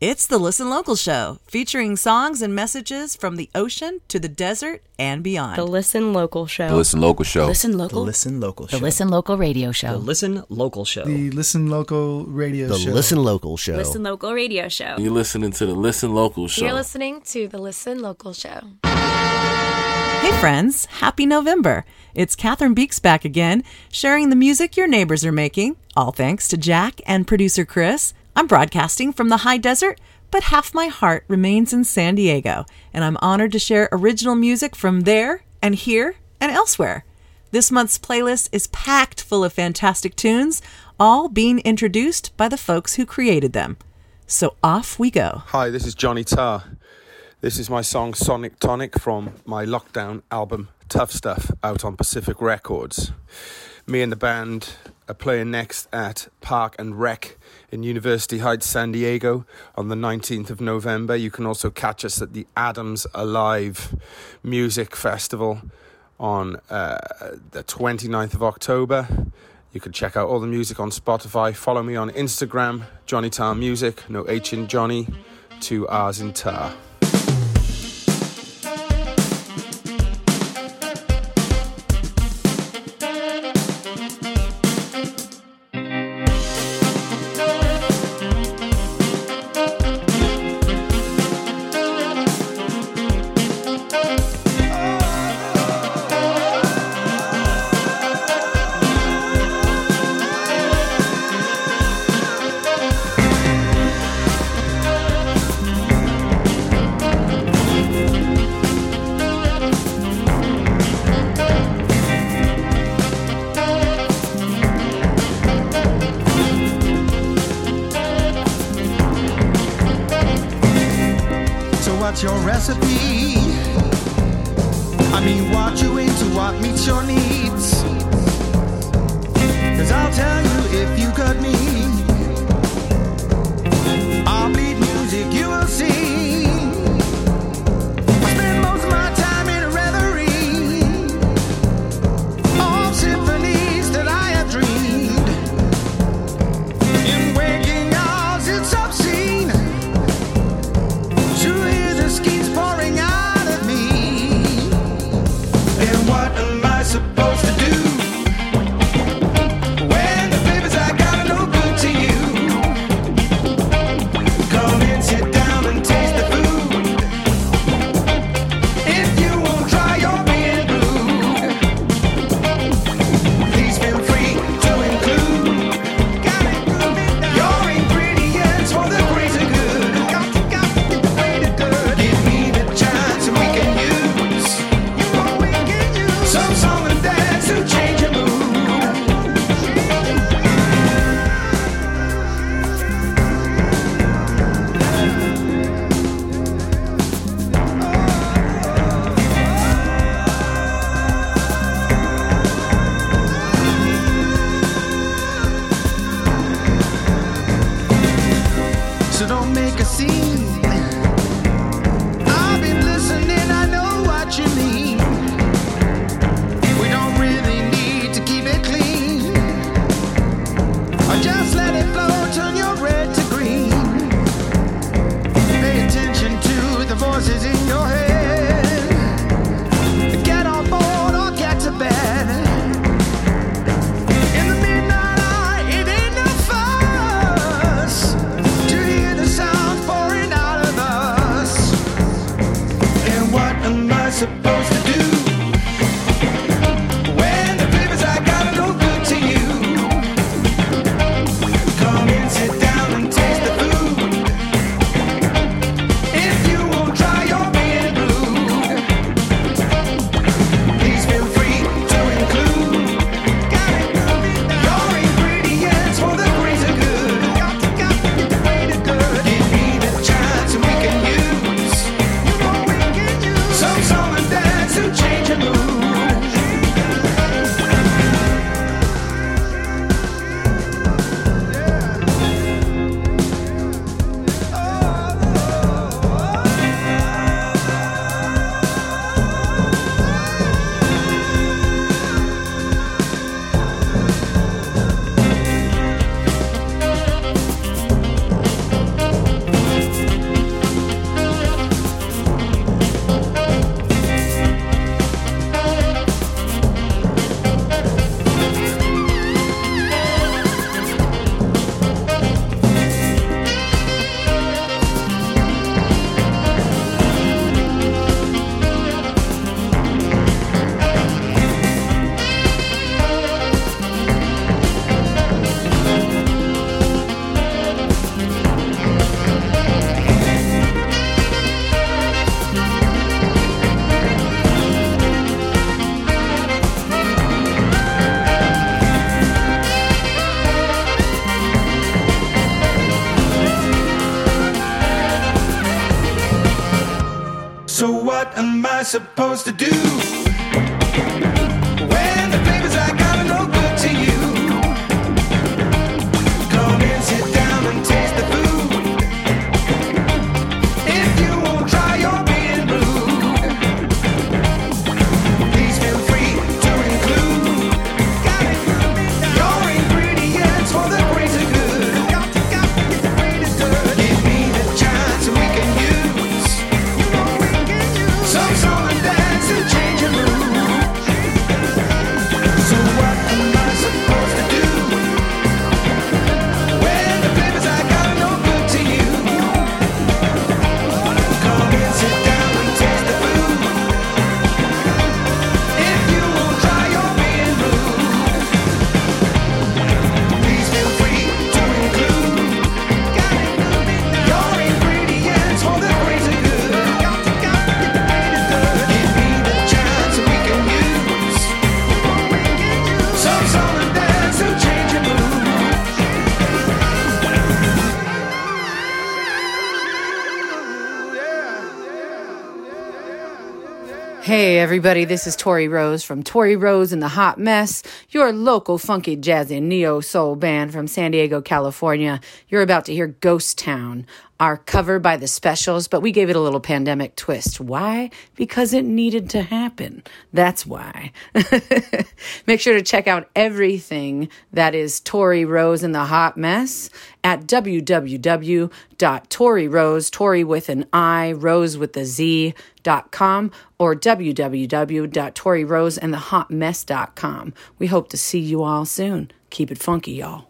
It's the Listen Local Show, featuring songs and messages from the ocean to the desert and beyond. The Listen Local Show. The Listen Local Show. Listen Local. The. Listen Local Show. The Listen Local Radio Show. The Listen Local Show. The Listen Local Radio The Show. Listen Local Show. Listen Local Radio Show. You're listening to the Listen Local Show. You're listening to the Listen Local Show. Hey, friends, happy November. It's Cathryn Beeks back again, sharing the music your neighbors are making, all thanks to Jack and producer Chris. I'm broadcasting from the high desert, but half my heart remains in San Diego, and I'm honored to share original music from there and here and elsewhere. This month's playlist is packed full of fantastic tunes, all being introduced by the folks who created them. So off we go. Hi, this is Johnny Tarr. This is my song Sonic Tonic from my lockdown album Tough Stuff out on Pacific Records. Me and the band are playing next at Park and Rec in University Heights, San Diego on the 19th of November. You can also catch us at the Adams Alive Music Festival on uh, the 29th of October. You can check out all the music on Spotify. Follow me on Instagram, Johnny Tarr Music, no H in Johnny, two R's in Tarr. Recipe? Supposed to do? Everybody, this is Tori Roze from Tori Roze and the Hot Mess, your local funky jazzy and neo soul band from San Diego, California. You're about to hear Ghost Town, our covered by the Specials, but we gave it a little pandemic twist. Why? Because it needed to happen. That's why. Make sure to check out everything that is Tori Roze and the Hot Mess at www.toriroze, Tori with an I, Rose with a Z, dot com or www.torirozeandthehotmess.com. We hope to see you all soon. Keep it funky, y'all.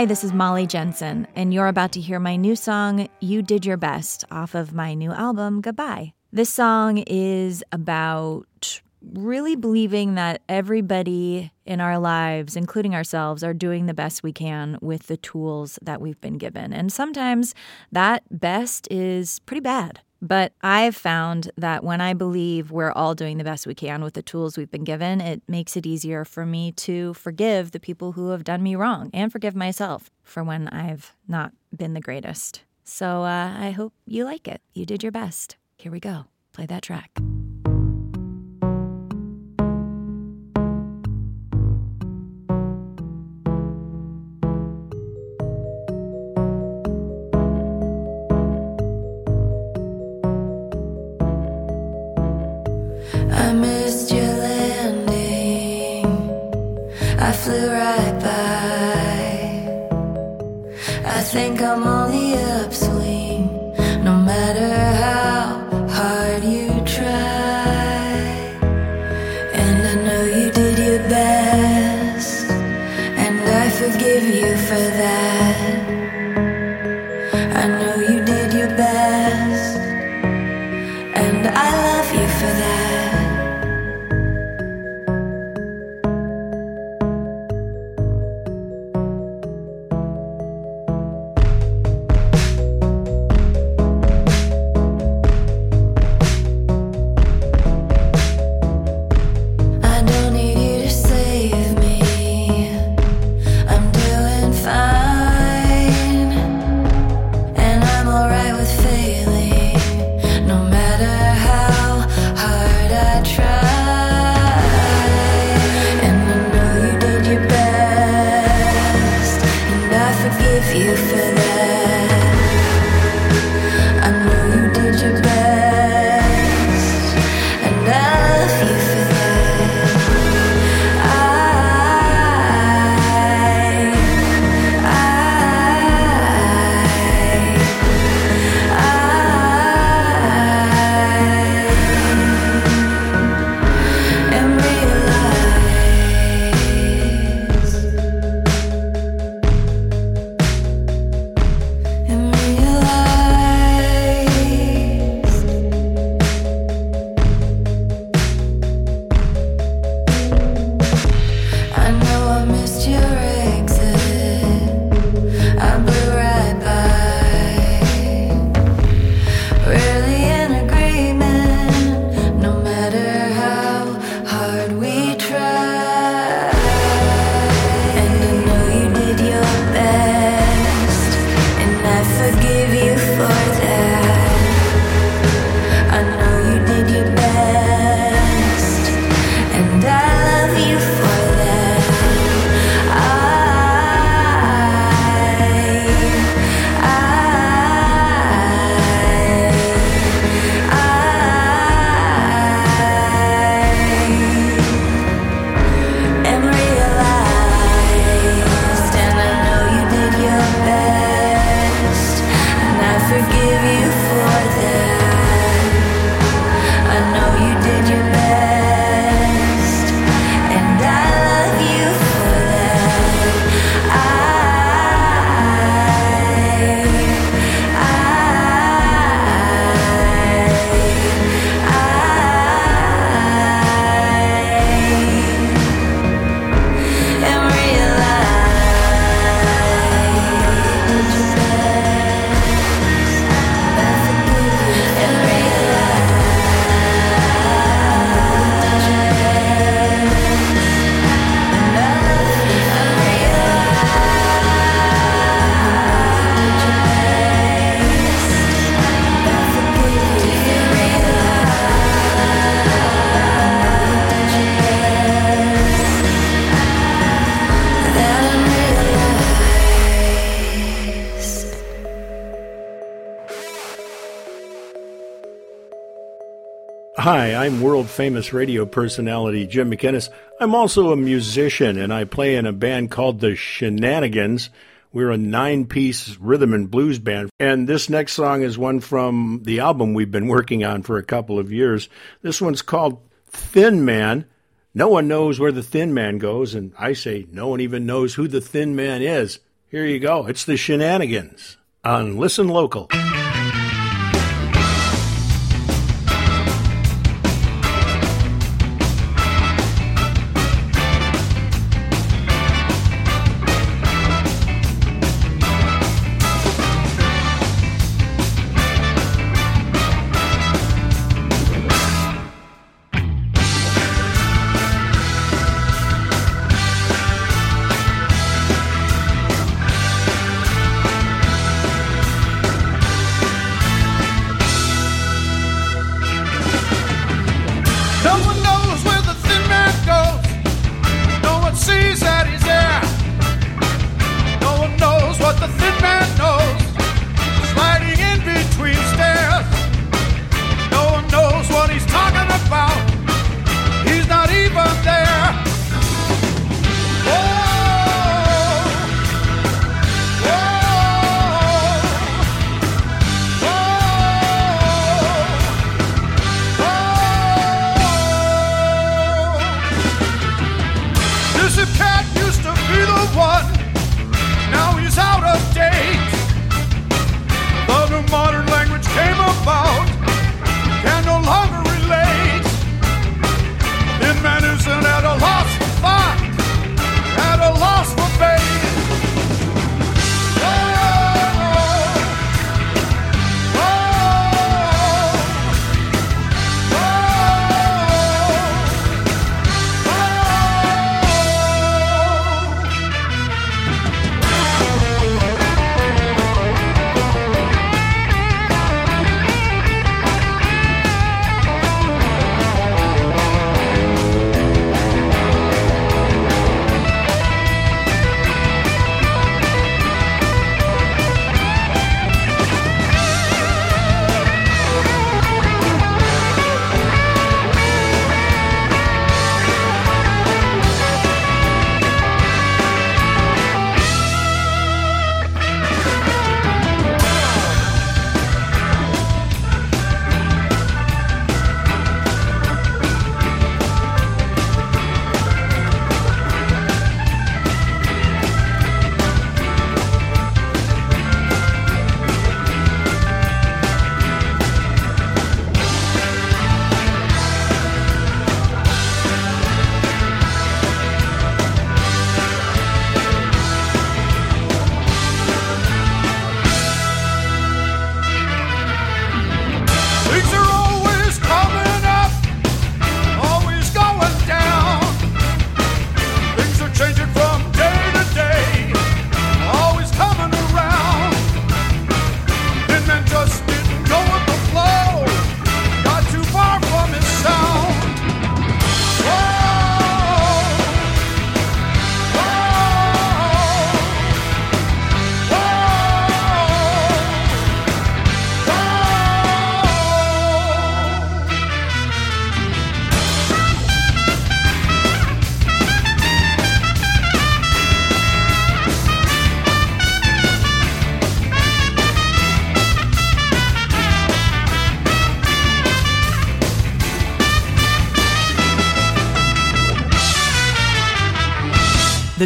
Hi, this is Molly Jensen, and you're about to hear my new song, You Did Your Best, off of my new album, Goodbye. This song is about really believing that everybody in our lives, including ourselves, are doing the best we can with the tools that we've been given. And sometimes that best is pretty bad. But I've found that when I believe we're all doing the best we can with the tools we've been given, it makes it easier for me to forgive the people who have done me wrong and forgive myself for when I've not been the greatest. So uh, I hope you like it. You did your best. Here we go. Play that track. I missed your landing. I flew right by. I think I'm on Hi, I'm world famous radio personality Jim McInnes. I'm also a musician and I play in a band called the Shenanigans. We're a nine piece rhythm and blues band. And this next song is one from the album we've been working on for a couple of years. This one's called Thin Man. No one knows where the Thin Man goes, and I say no one even knows who the Thin Man is. Here you go. It's the shenanigans on Listen Local.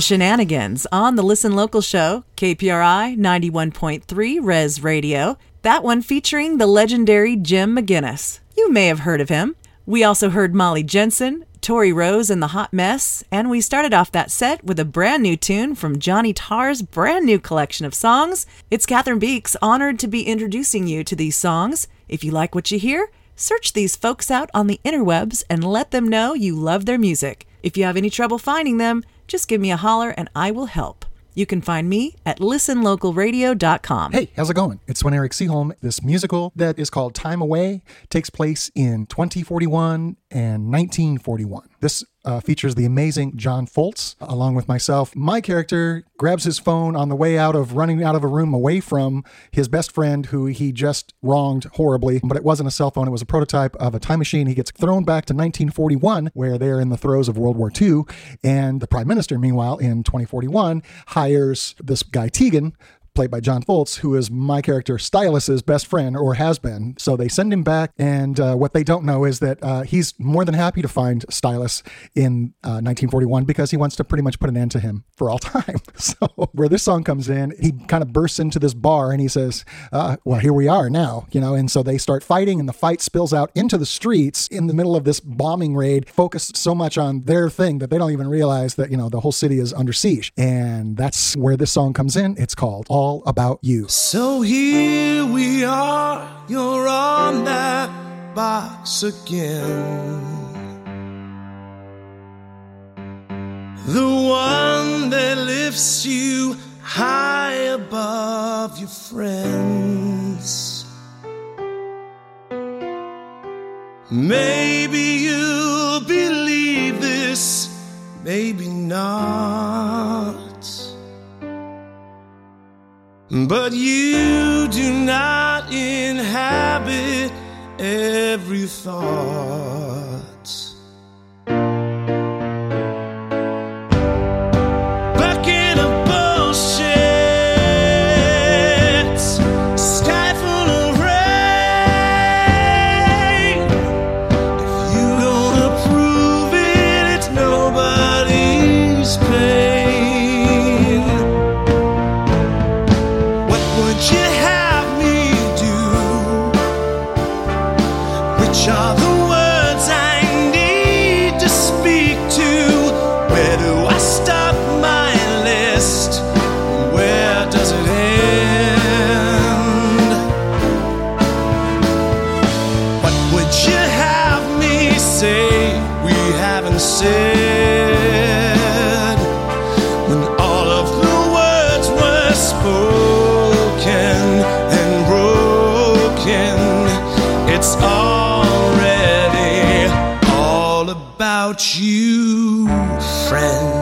Shenanigans on the Listen Local show, KPRI 91.3 Res Radio. That one featuring the legendary Jim McInnes. You may have heard of him. We also heard Molly Jensen, Tori Roze and the Hot Mess, and we started off that set with a brand new tune from Johnny Tarr's brand new collection of songs. It's Cathryn Beeks, honored to be introducing you to these songs. If you like what you hear, search these folks out on the interwebs and let them know you love their music. If you have any trouble finding them, just give me a holler and I will help. You can find me at listenlocalradio.com. Hey, how's it going? It's when Eric Seaholm. This musical that is called Time Away takes place in 2041 and 1941. This uh, features the amazing John Foltz along with myself. My character grabs his phone on the way out of running out of a room away from his best friend who he just wronged horribly, but it wasn't a cell phone, it was a prototype of a time machine. He gets thrown back to 1941 where they're in the throes of World War II and the prime minister meanwhile in 2041 hires this guy Tegan played by John Foltz, who is my character Stylus's best friend or has been. So they send him back, and uh, what they don't know is that uh, he's more than happy to find Stylus in uh, 1941 because he wants to pretty much put an end to him for all time. So where this song comes in, he kind of bursts into this bar and he says, uh, "Well, here we are now," you know, and so they start fighting, and the fight spills out into the streets in the middle of this bombing raid, focused so much on their thing that they don't even realize that you know the whole city is under siege, and that's where this song comes in. It's called "All About You." So here we are, you're on that box again. The one that lifts you high above your friends. Maybe you'll believe this, maybe not. But you do not inhabit every thought. You, friend.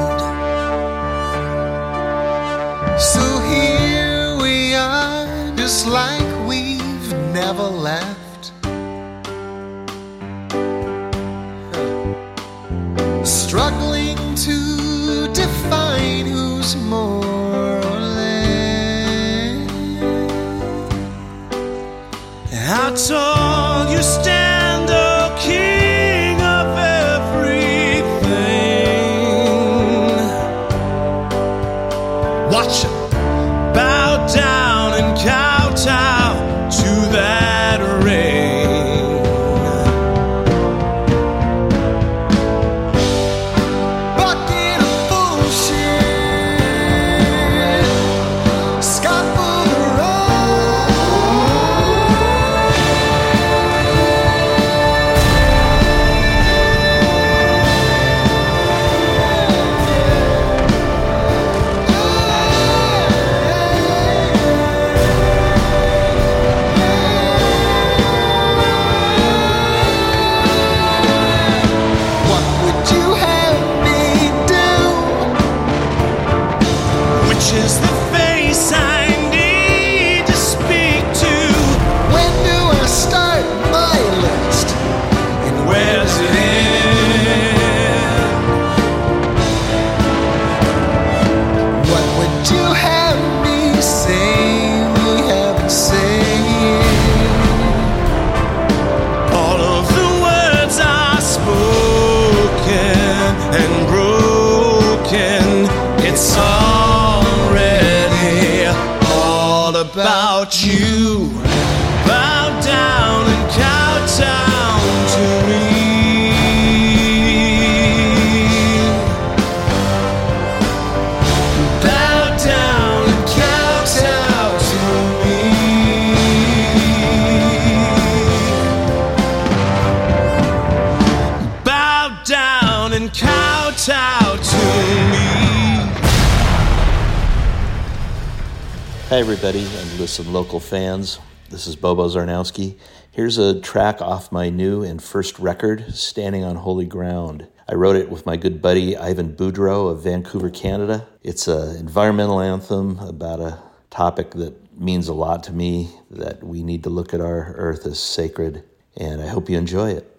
Hi, everybody, and listen, local fans. This is Bobo Zarnowski. Here's a track off my new and first record, Standing on Holy Ground. I wrote it with my good buddy Ivan Boudreau of Vancouver, Canada. It's an environmental anthem about a topic that means a lot to me that we need to look at our earth as sacred, and I hope you enjoy it.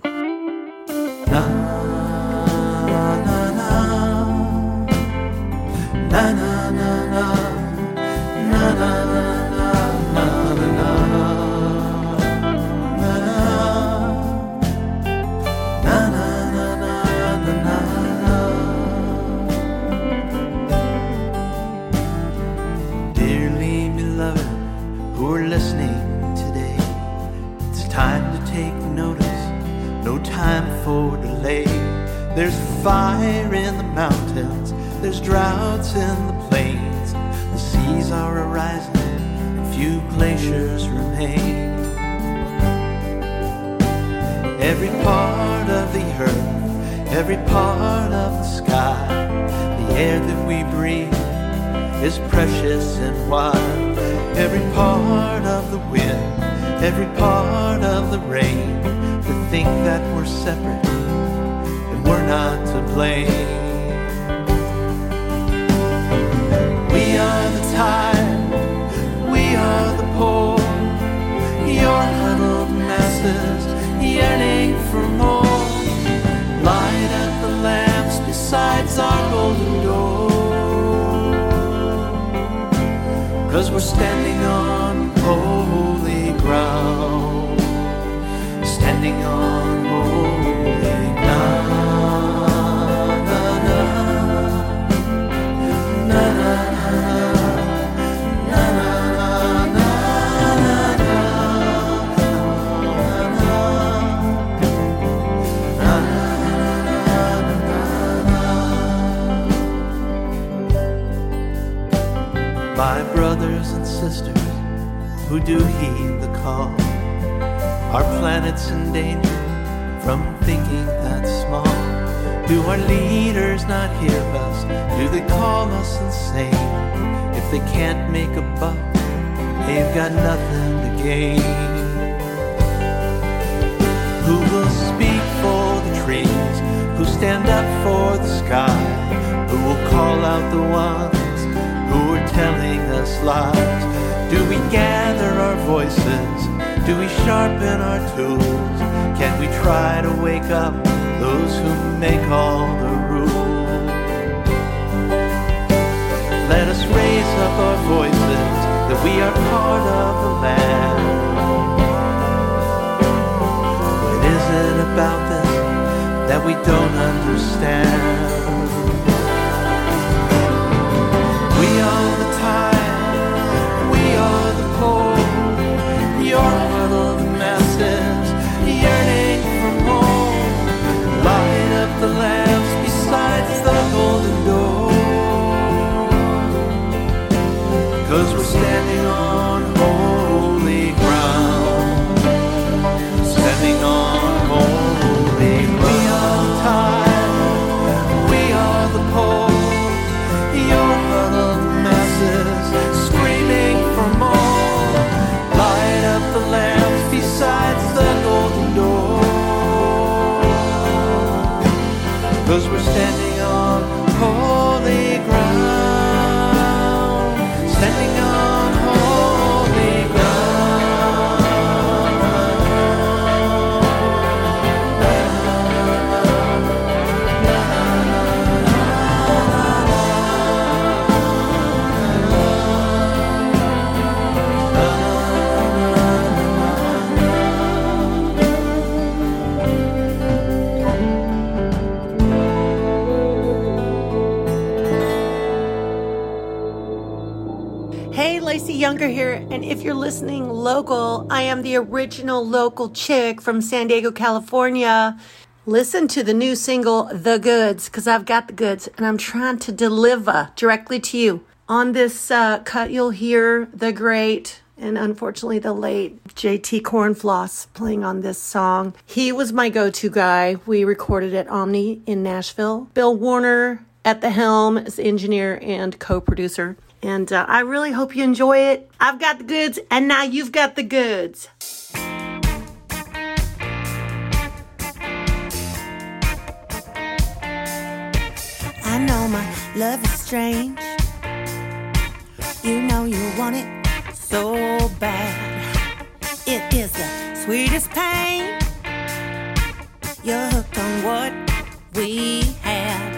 Every part of the sky, the air that we breathe is precious and wild. Every part of the wind, every part of the rain, to think that we're separate and we're not to blame. We are the tide, we are the poor, your huddled masses yearning for more. Golden door. Cause we're standing on holy ground. Standing on holy brothers and sisters who do heed the call, our planet's in danger from thinking that small. Do our leaders not hear us? Do they call us insane? If they can't make a buck, they've got nothing to gain. Who will speak for the trees? Who stand up for the sky? Who will call out the ones who are telling us lies? Do we gather our voices? Do we sharpen our tools? Can we try to wake up those who make all the rules? Let us raise up our voices that we are part of the land. What is it about this that we don't understand? You're listening local, I am the original local chick from San Diego, California. Listen to the new single, The Goods, because I've got the goods and I'm trying to deliver directly to you. On this uh, cut, you'll hear the great and unfortunately the late JT Corenflos playing on this song. He was my go to guy. We recorded at Omni in Nashville. Bill Warner at the helm as engineer and co producer. And uh, I really hope you enjoy it. I've got the goods, and now you've got the goods. I know my love is strange. You know you want it so bad. It is the sweetest pain. You're hooked on what we had.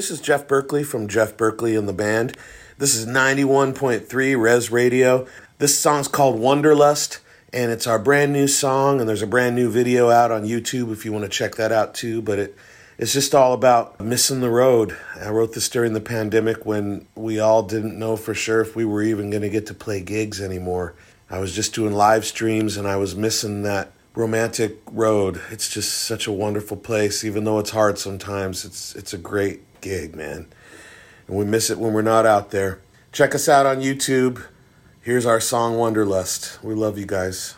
This is Jeff Berkley from Jeff Berkley and the Band. This is 91.3 Rez Radio. This song's called Wonderlust, and it's our brand new song, and there's a brand new video out on YouTube if you want to check that out too. But it it's just all about missing the road. I wrote this during the pandemic when we all didn't know for sure if we were even going to get to play gigs anymore. I was just doing live streams and I was missing that romantic road. It's just such a wonderful place, even though it's hard sometimes. It's it's a great gig, man. And we miss it when we're not out there. Check us out on YouTube. Here's our song Wonderlust. We love you guys.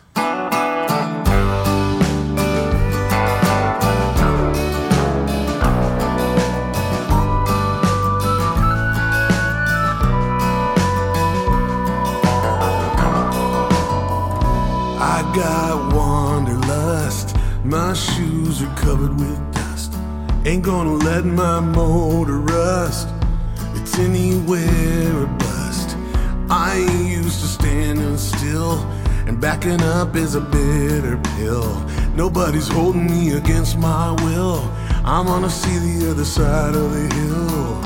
I got wanderlust. My shoes are covered with. Ain't gonna let my motor rust. It's anywhere or bust. I ain't used to standing still, and backing up is a bitter pill. Nobody's holding me against my will. I'm gonna see the other side of the hill.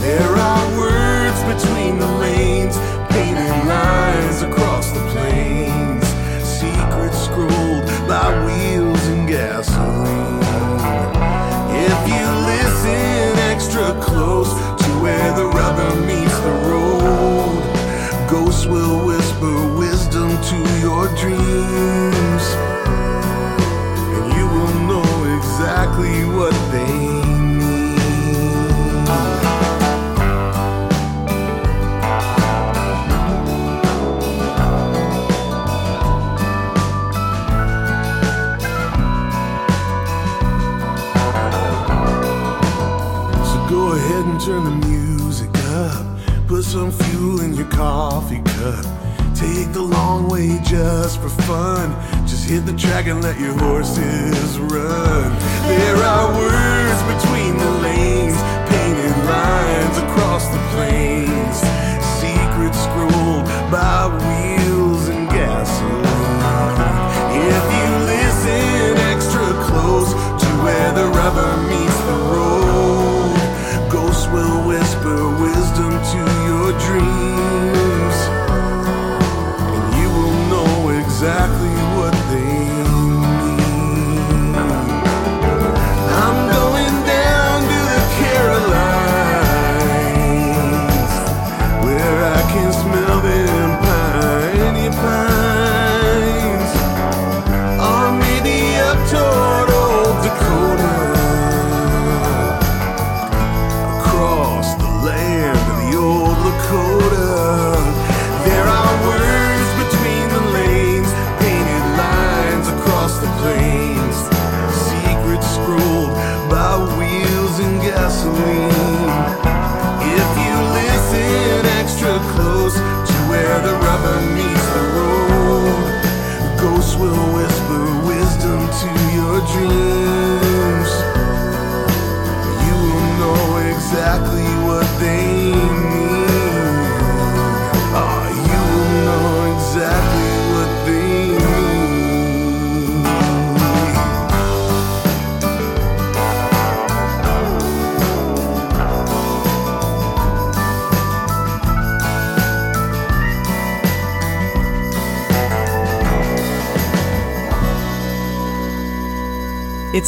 There are words between the lanes, painted lines across the plains, secrets scrolled by wheels and gasoline. extra close to where the rubber meets the road. Ghosts will whisper wisdom to your dreams, and you will know exactly what turn the music up. Put some fuel in your coffee cup. Take the long way just for fun. Just hit the track and let your horses run. There are words between the lanes, painted lines across the plains. Secrets scrolled by wheels and gasoline. If you listen extra close to where the rubber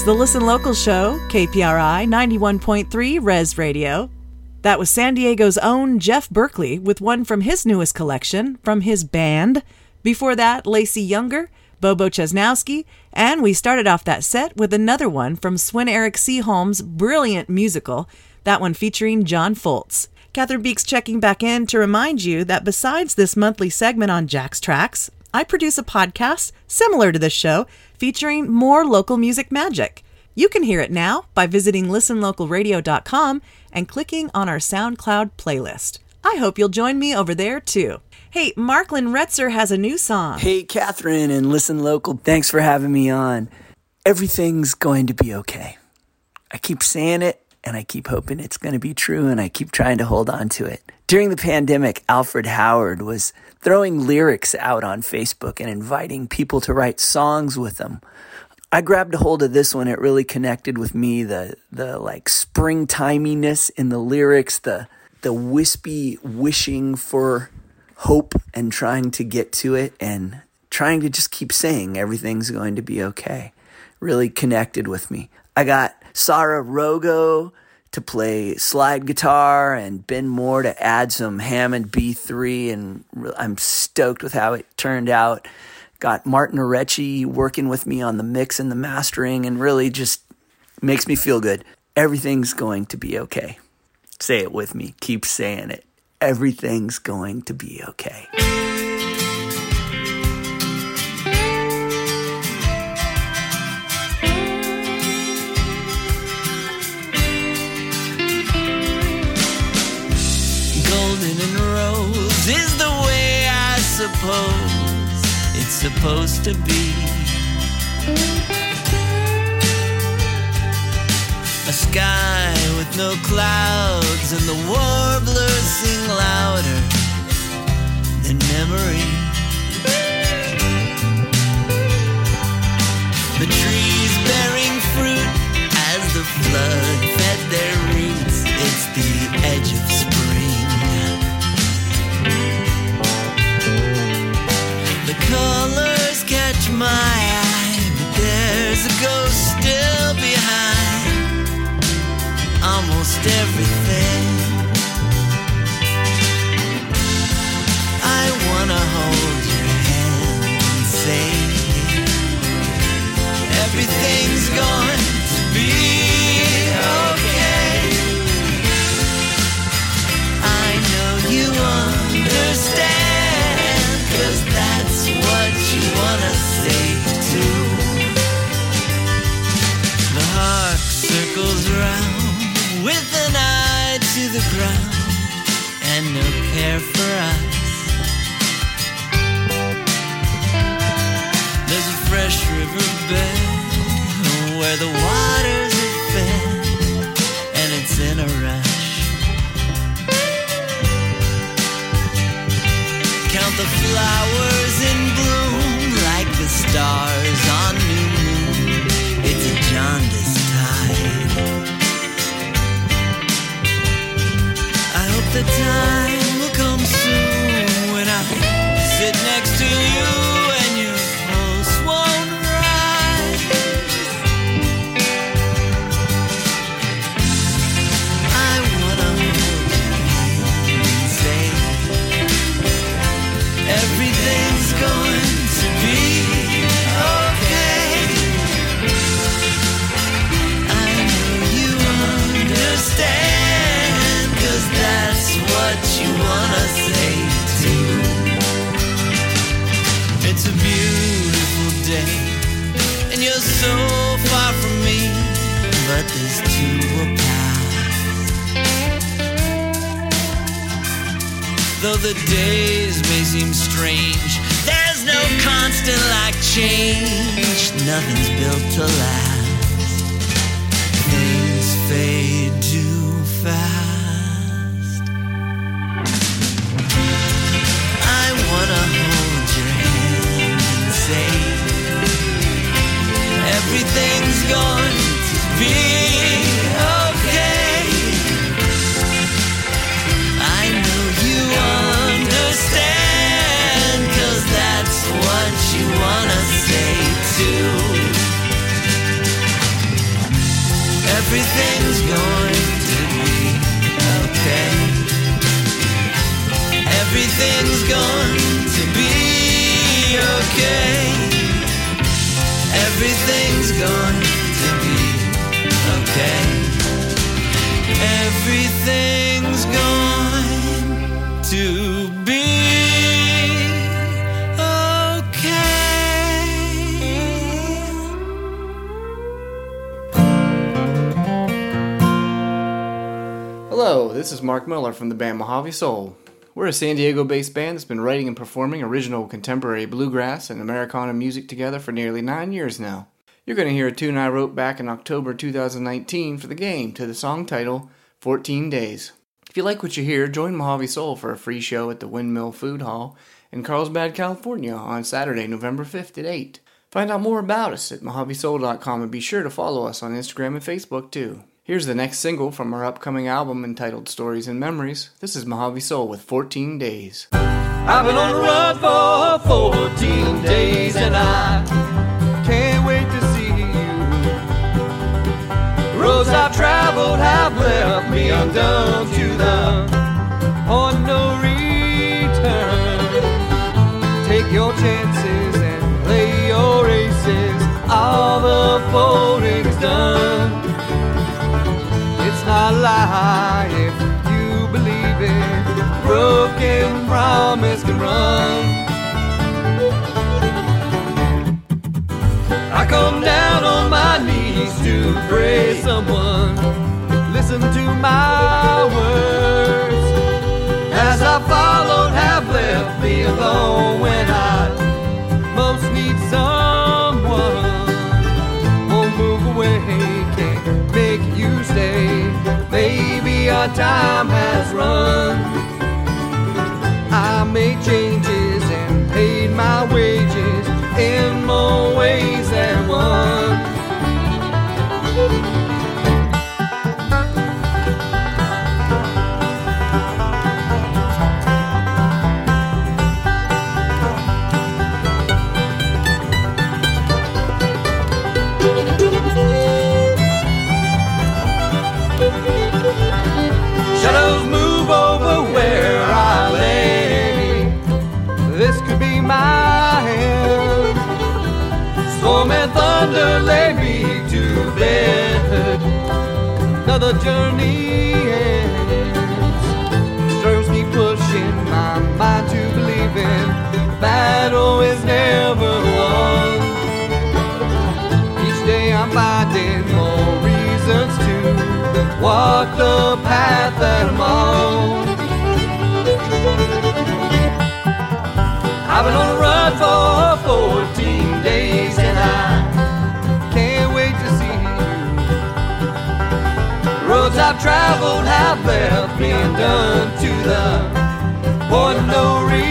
the Listen Local show, KPRI 91.3 Rez Radio. That was San Diego's own Jeff Berkley with one from his newest collection from his band. Before that, Lacey Younger, Bobo Chesnowski, and we started off that set with another one from Sven-Erik Seaholm's brilliant musical, that one featuring John Foltz. Cathryn Beeks checking back in to remind you that besides this monthly segment on Jack's Tracks, I produce a podcast similar to this show featuring more local music magic. You can hear it now by visiting listenlocalradio.com and clicking on our SoundCloud playlist. I hope you'll join me over there too. Hey, Marklin Retzer has a new song. Hey, Cathryn and Listen Local, thanks for having me on. Everything's going to be okay. I keep saying it and I keep hoping it's going to be true and I keep trying to hold on to it. During the pandemic, Alfred Howard was throwing lyrics out on Facebook and inviting people to write songs with him. I grabbed a hold of this one. It really connected with me. The the like springtiminess in the lyrics, the the wispy wishing for hope and trying to get to it and trying to just keep saying everything's going to be okay. Really connected with me. I got Sarah Rogo to play slide guitar and Ben Moore to add some Hammond B3 and I'm stoked with how it turned out. Got Martin Arechi working with me on the mix and the mastering and really just makes me feel good. Everything's going to be okay. Say it with me. Keep saying it. Everything's going to be okay. Golden and rose is the way I suppose it's supposed to be. A sky with no clouds and the warblers sing louder than memory. The trees bearing fruit as the flood fed their roots. It's the edge of spring. The colors catch my eye, but there's a ghost still behind almost everything. Where the waters are fed, and it's in a rush. Count the flowers in bloom like the stars on new moon. It's a jaundice tide. I hope the time this too will pass. Though the days may seem strange, there's no constant like change. Nothing's built to last. Things fade too fast. I wanna hold your hand and say everything's going Everything's going to be okay. Everything's going to be okay. Everything's going okay. Everything's going to. Hello, this is Mark Miller from the band Mojave Soul. We're a San Diego based band that's been writing and performing original contemporary bluegrass and Americana music together for nearly nine years now. You're going to hear a tune I wrote back in October 2019 for the game to the song title 14 Days. If you like what you hear, join Mojave Soul for a free show at the Windmill Food Hall in Carlsbad, California on Saturday, November 5th at 8. Find out more about us at mojavesoul.com and be sure to follow us on Instagram and Facebook too. Here's the next single from our upcoming album entitled Stories and Memories. This is Mojave Soul with 14 Days. I've been on the run for 14 days and I roads I've traveled have left me undone to the point no return. Take your chances and play your races. All the folding's done. It's not a lie if you believe it. Broken promise can run. To pray someone. Listen to my words. As I followed have left me alone when I most need someone. Won't move away can't make you stay. Maybe our time has run. I made changes and paid my wages in more ways than one. the path that I'm on. I've been on the run for 14 days and I can't wait to see you. Roads I've traveled have left me undone to the point of no return.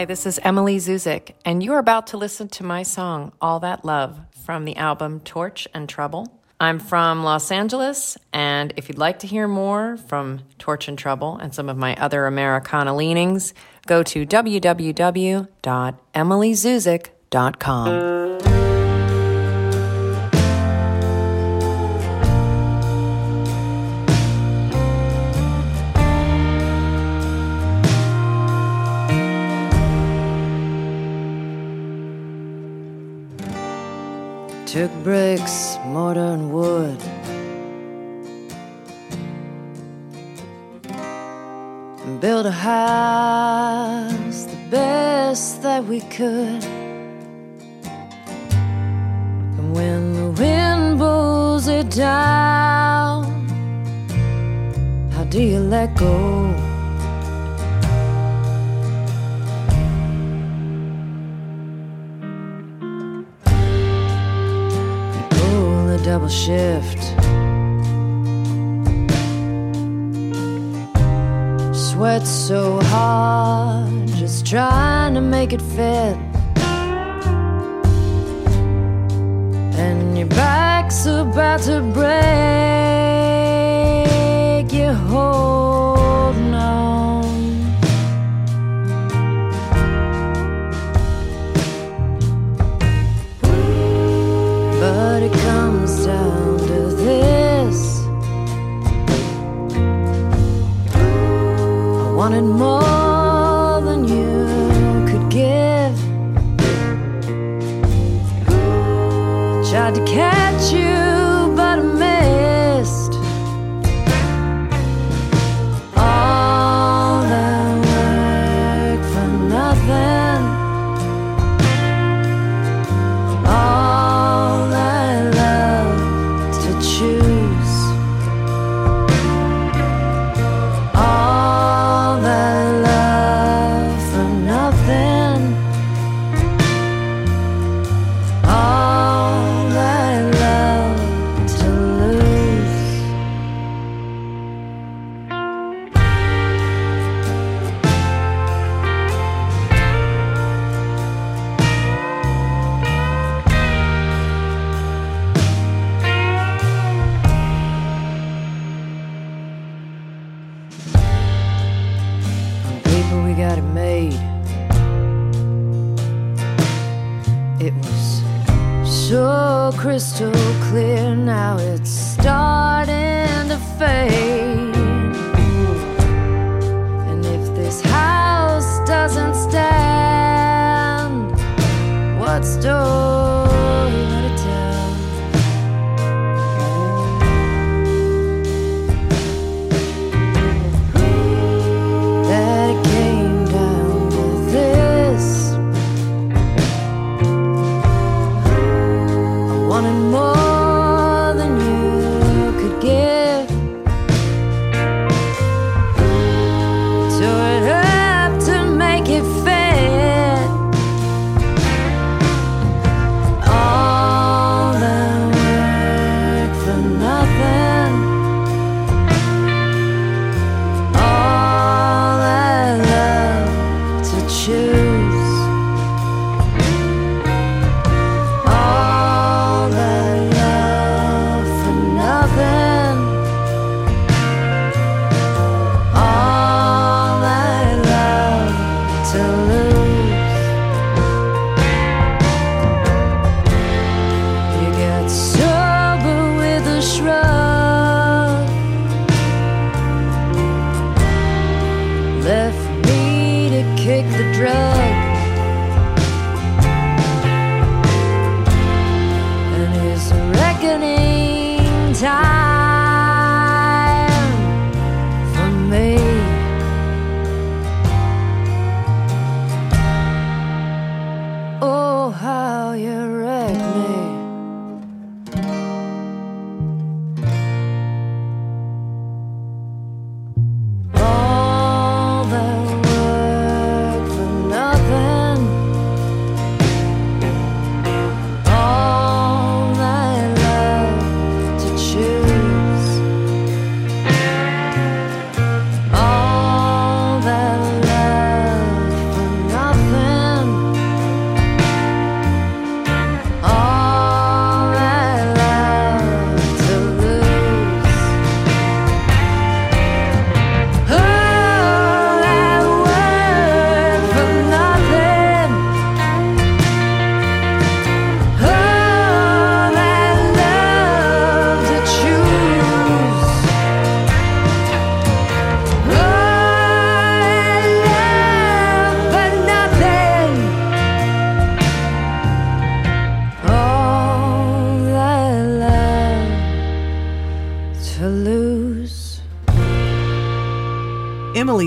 Hi, this is Emily Zuzik, and you're about to listen to my song, All That Love, from the album Torch and Trouble. I'm from Los Angeles, and if you'd like to hear more from Torch and Trouble and some of my other Americana leanings, go to www.emilyzuzik.com. Took bricks, mortar, and wood. And built a house the best that we could. And when the wind blows it down, how do you let go? Shift. Sweat so hard, just trying to make it fit. And your back's about to break. You're holding crystal clear, now it's starting to fade.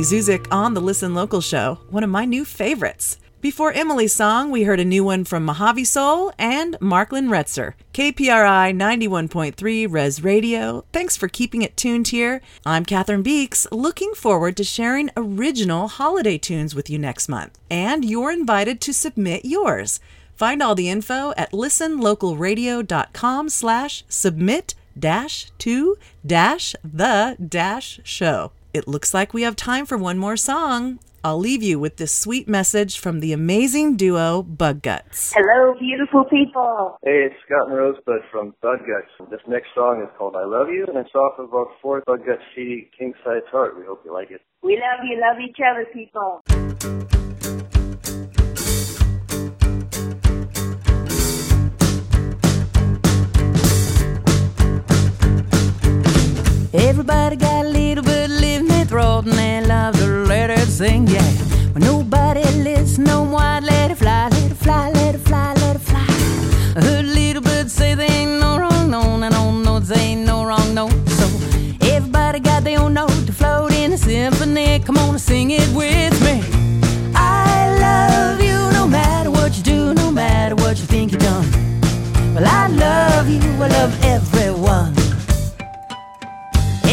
Zuzik on the Listen Local show, one of my new favorites. Before Emily's song, we heard a new one from Mojave Soul and Marklin Retzer. KPRI 91.3 Rez Radio. Thanks for keeping it tuned here. I'm Cathryn Beeks, looking forward to sharing original holiday tunes with you next month. And you're invited to submit yours. Find all the info at listenlocalradio.com slash submit dash to dash the dash show. It looks like we have time for one more song. I'll leave you with this sweet message from the amazing duo Bug Guts. Hello, beautiful people. Hey, it's Scott and Rosebud from Bud Guts. This next song is called I Love You, and it's off of our fourth Bud Guts CD, King Size Heart. We hope you like it. We love you, love each other, people. Everybody got sing, yeah. When nobody listens no I'd let it fly, let it fly, let it fly, let it fly. I heard little bit say there ain't no wrong note, and on notes ain't no wrong note. So everybody got their own note to float in a symphony. Come on and sing it with me. I love you no matter what you do, no matter what you think you've done. Well, I love you, I love everyone.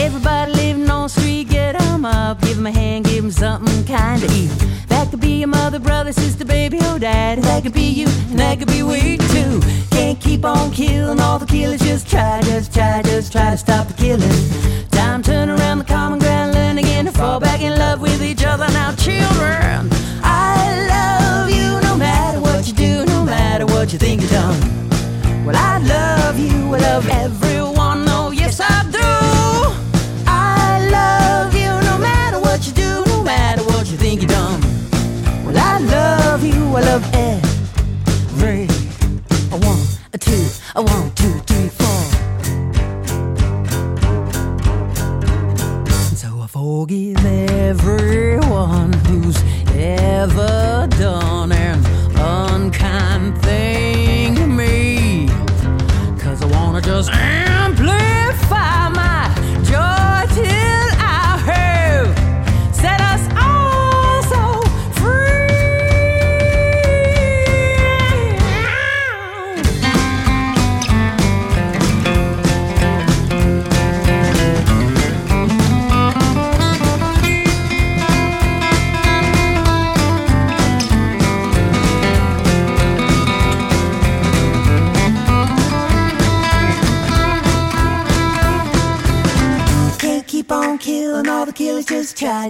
Everybody living on the street, get 'em up, give 'em a hand, something kind to eat. That could be your mother, brother, sister, baby, or daddy. That could be you, and that could be we too. Can't keep on killing all the killers. Just try, just try, just try to stop the killing. Time turn around the common ground, learn again to fall back in love with each other. Now, children, I love you no matter what you do, no matter what you think you've done. Well, I love you, I love everyone. I love every a one, a two, a one, two, three, four. So I forgive everyone who's ever done an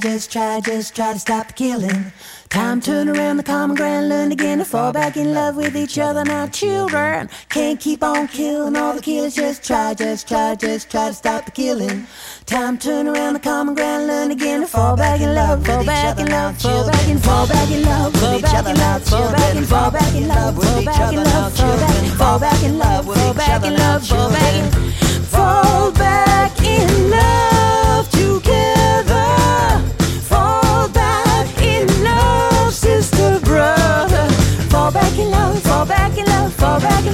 Just try, just try, to stop the killing. Time turn around the common ground, learn again to fall back in love with each other. Now, children, can't keep on killing all the killers. Just try, just try, just try to stop the killing. Time turn around the common ground, learn again to fall back in love, fall back in love, fall back in, fall back in love, fall back in love, fall back in, fall back in love, fall back in love, fall back, fall back in love, fall back in love, fall back in, fall back in love together.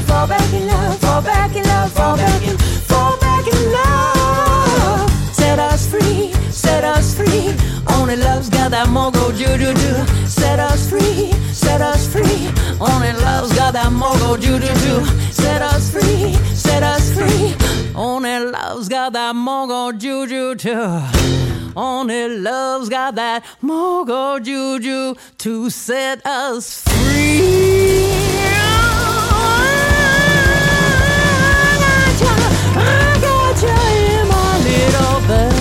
Fall back in love, fall back in love, fall back in, fall back in love. Set us free, set us free. Only love's got that mogo juju do. Set us free, set us free. Only love's got that mogo juju do. Set us free, set us free. Only love's got that mogo juju too. Only love's got that mogo juju to set us free. it all.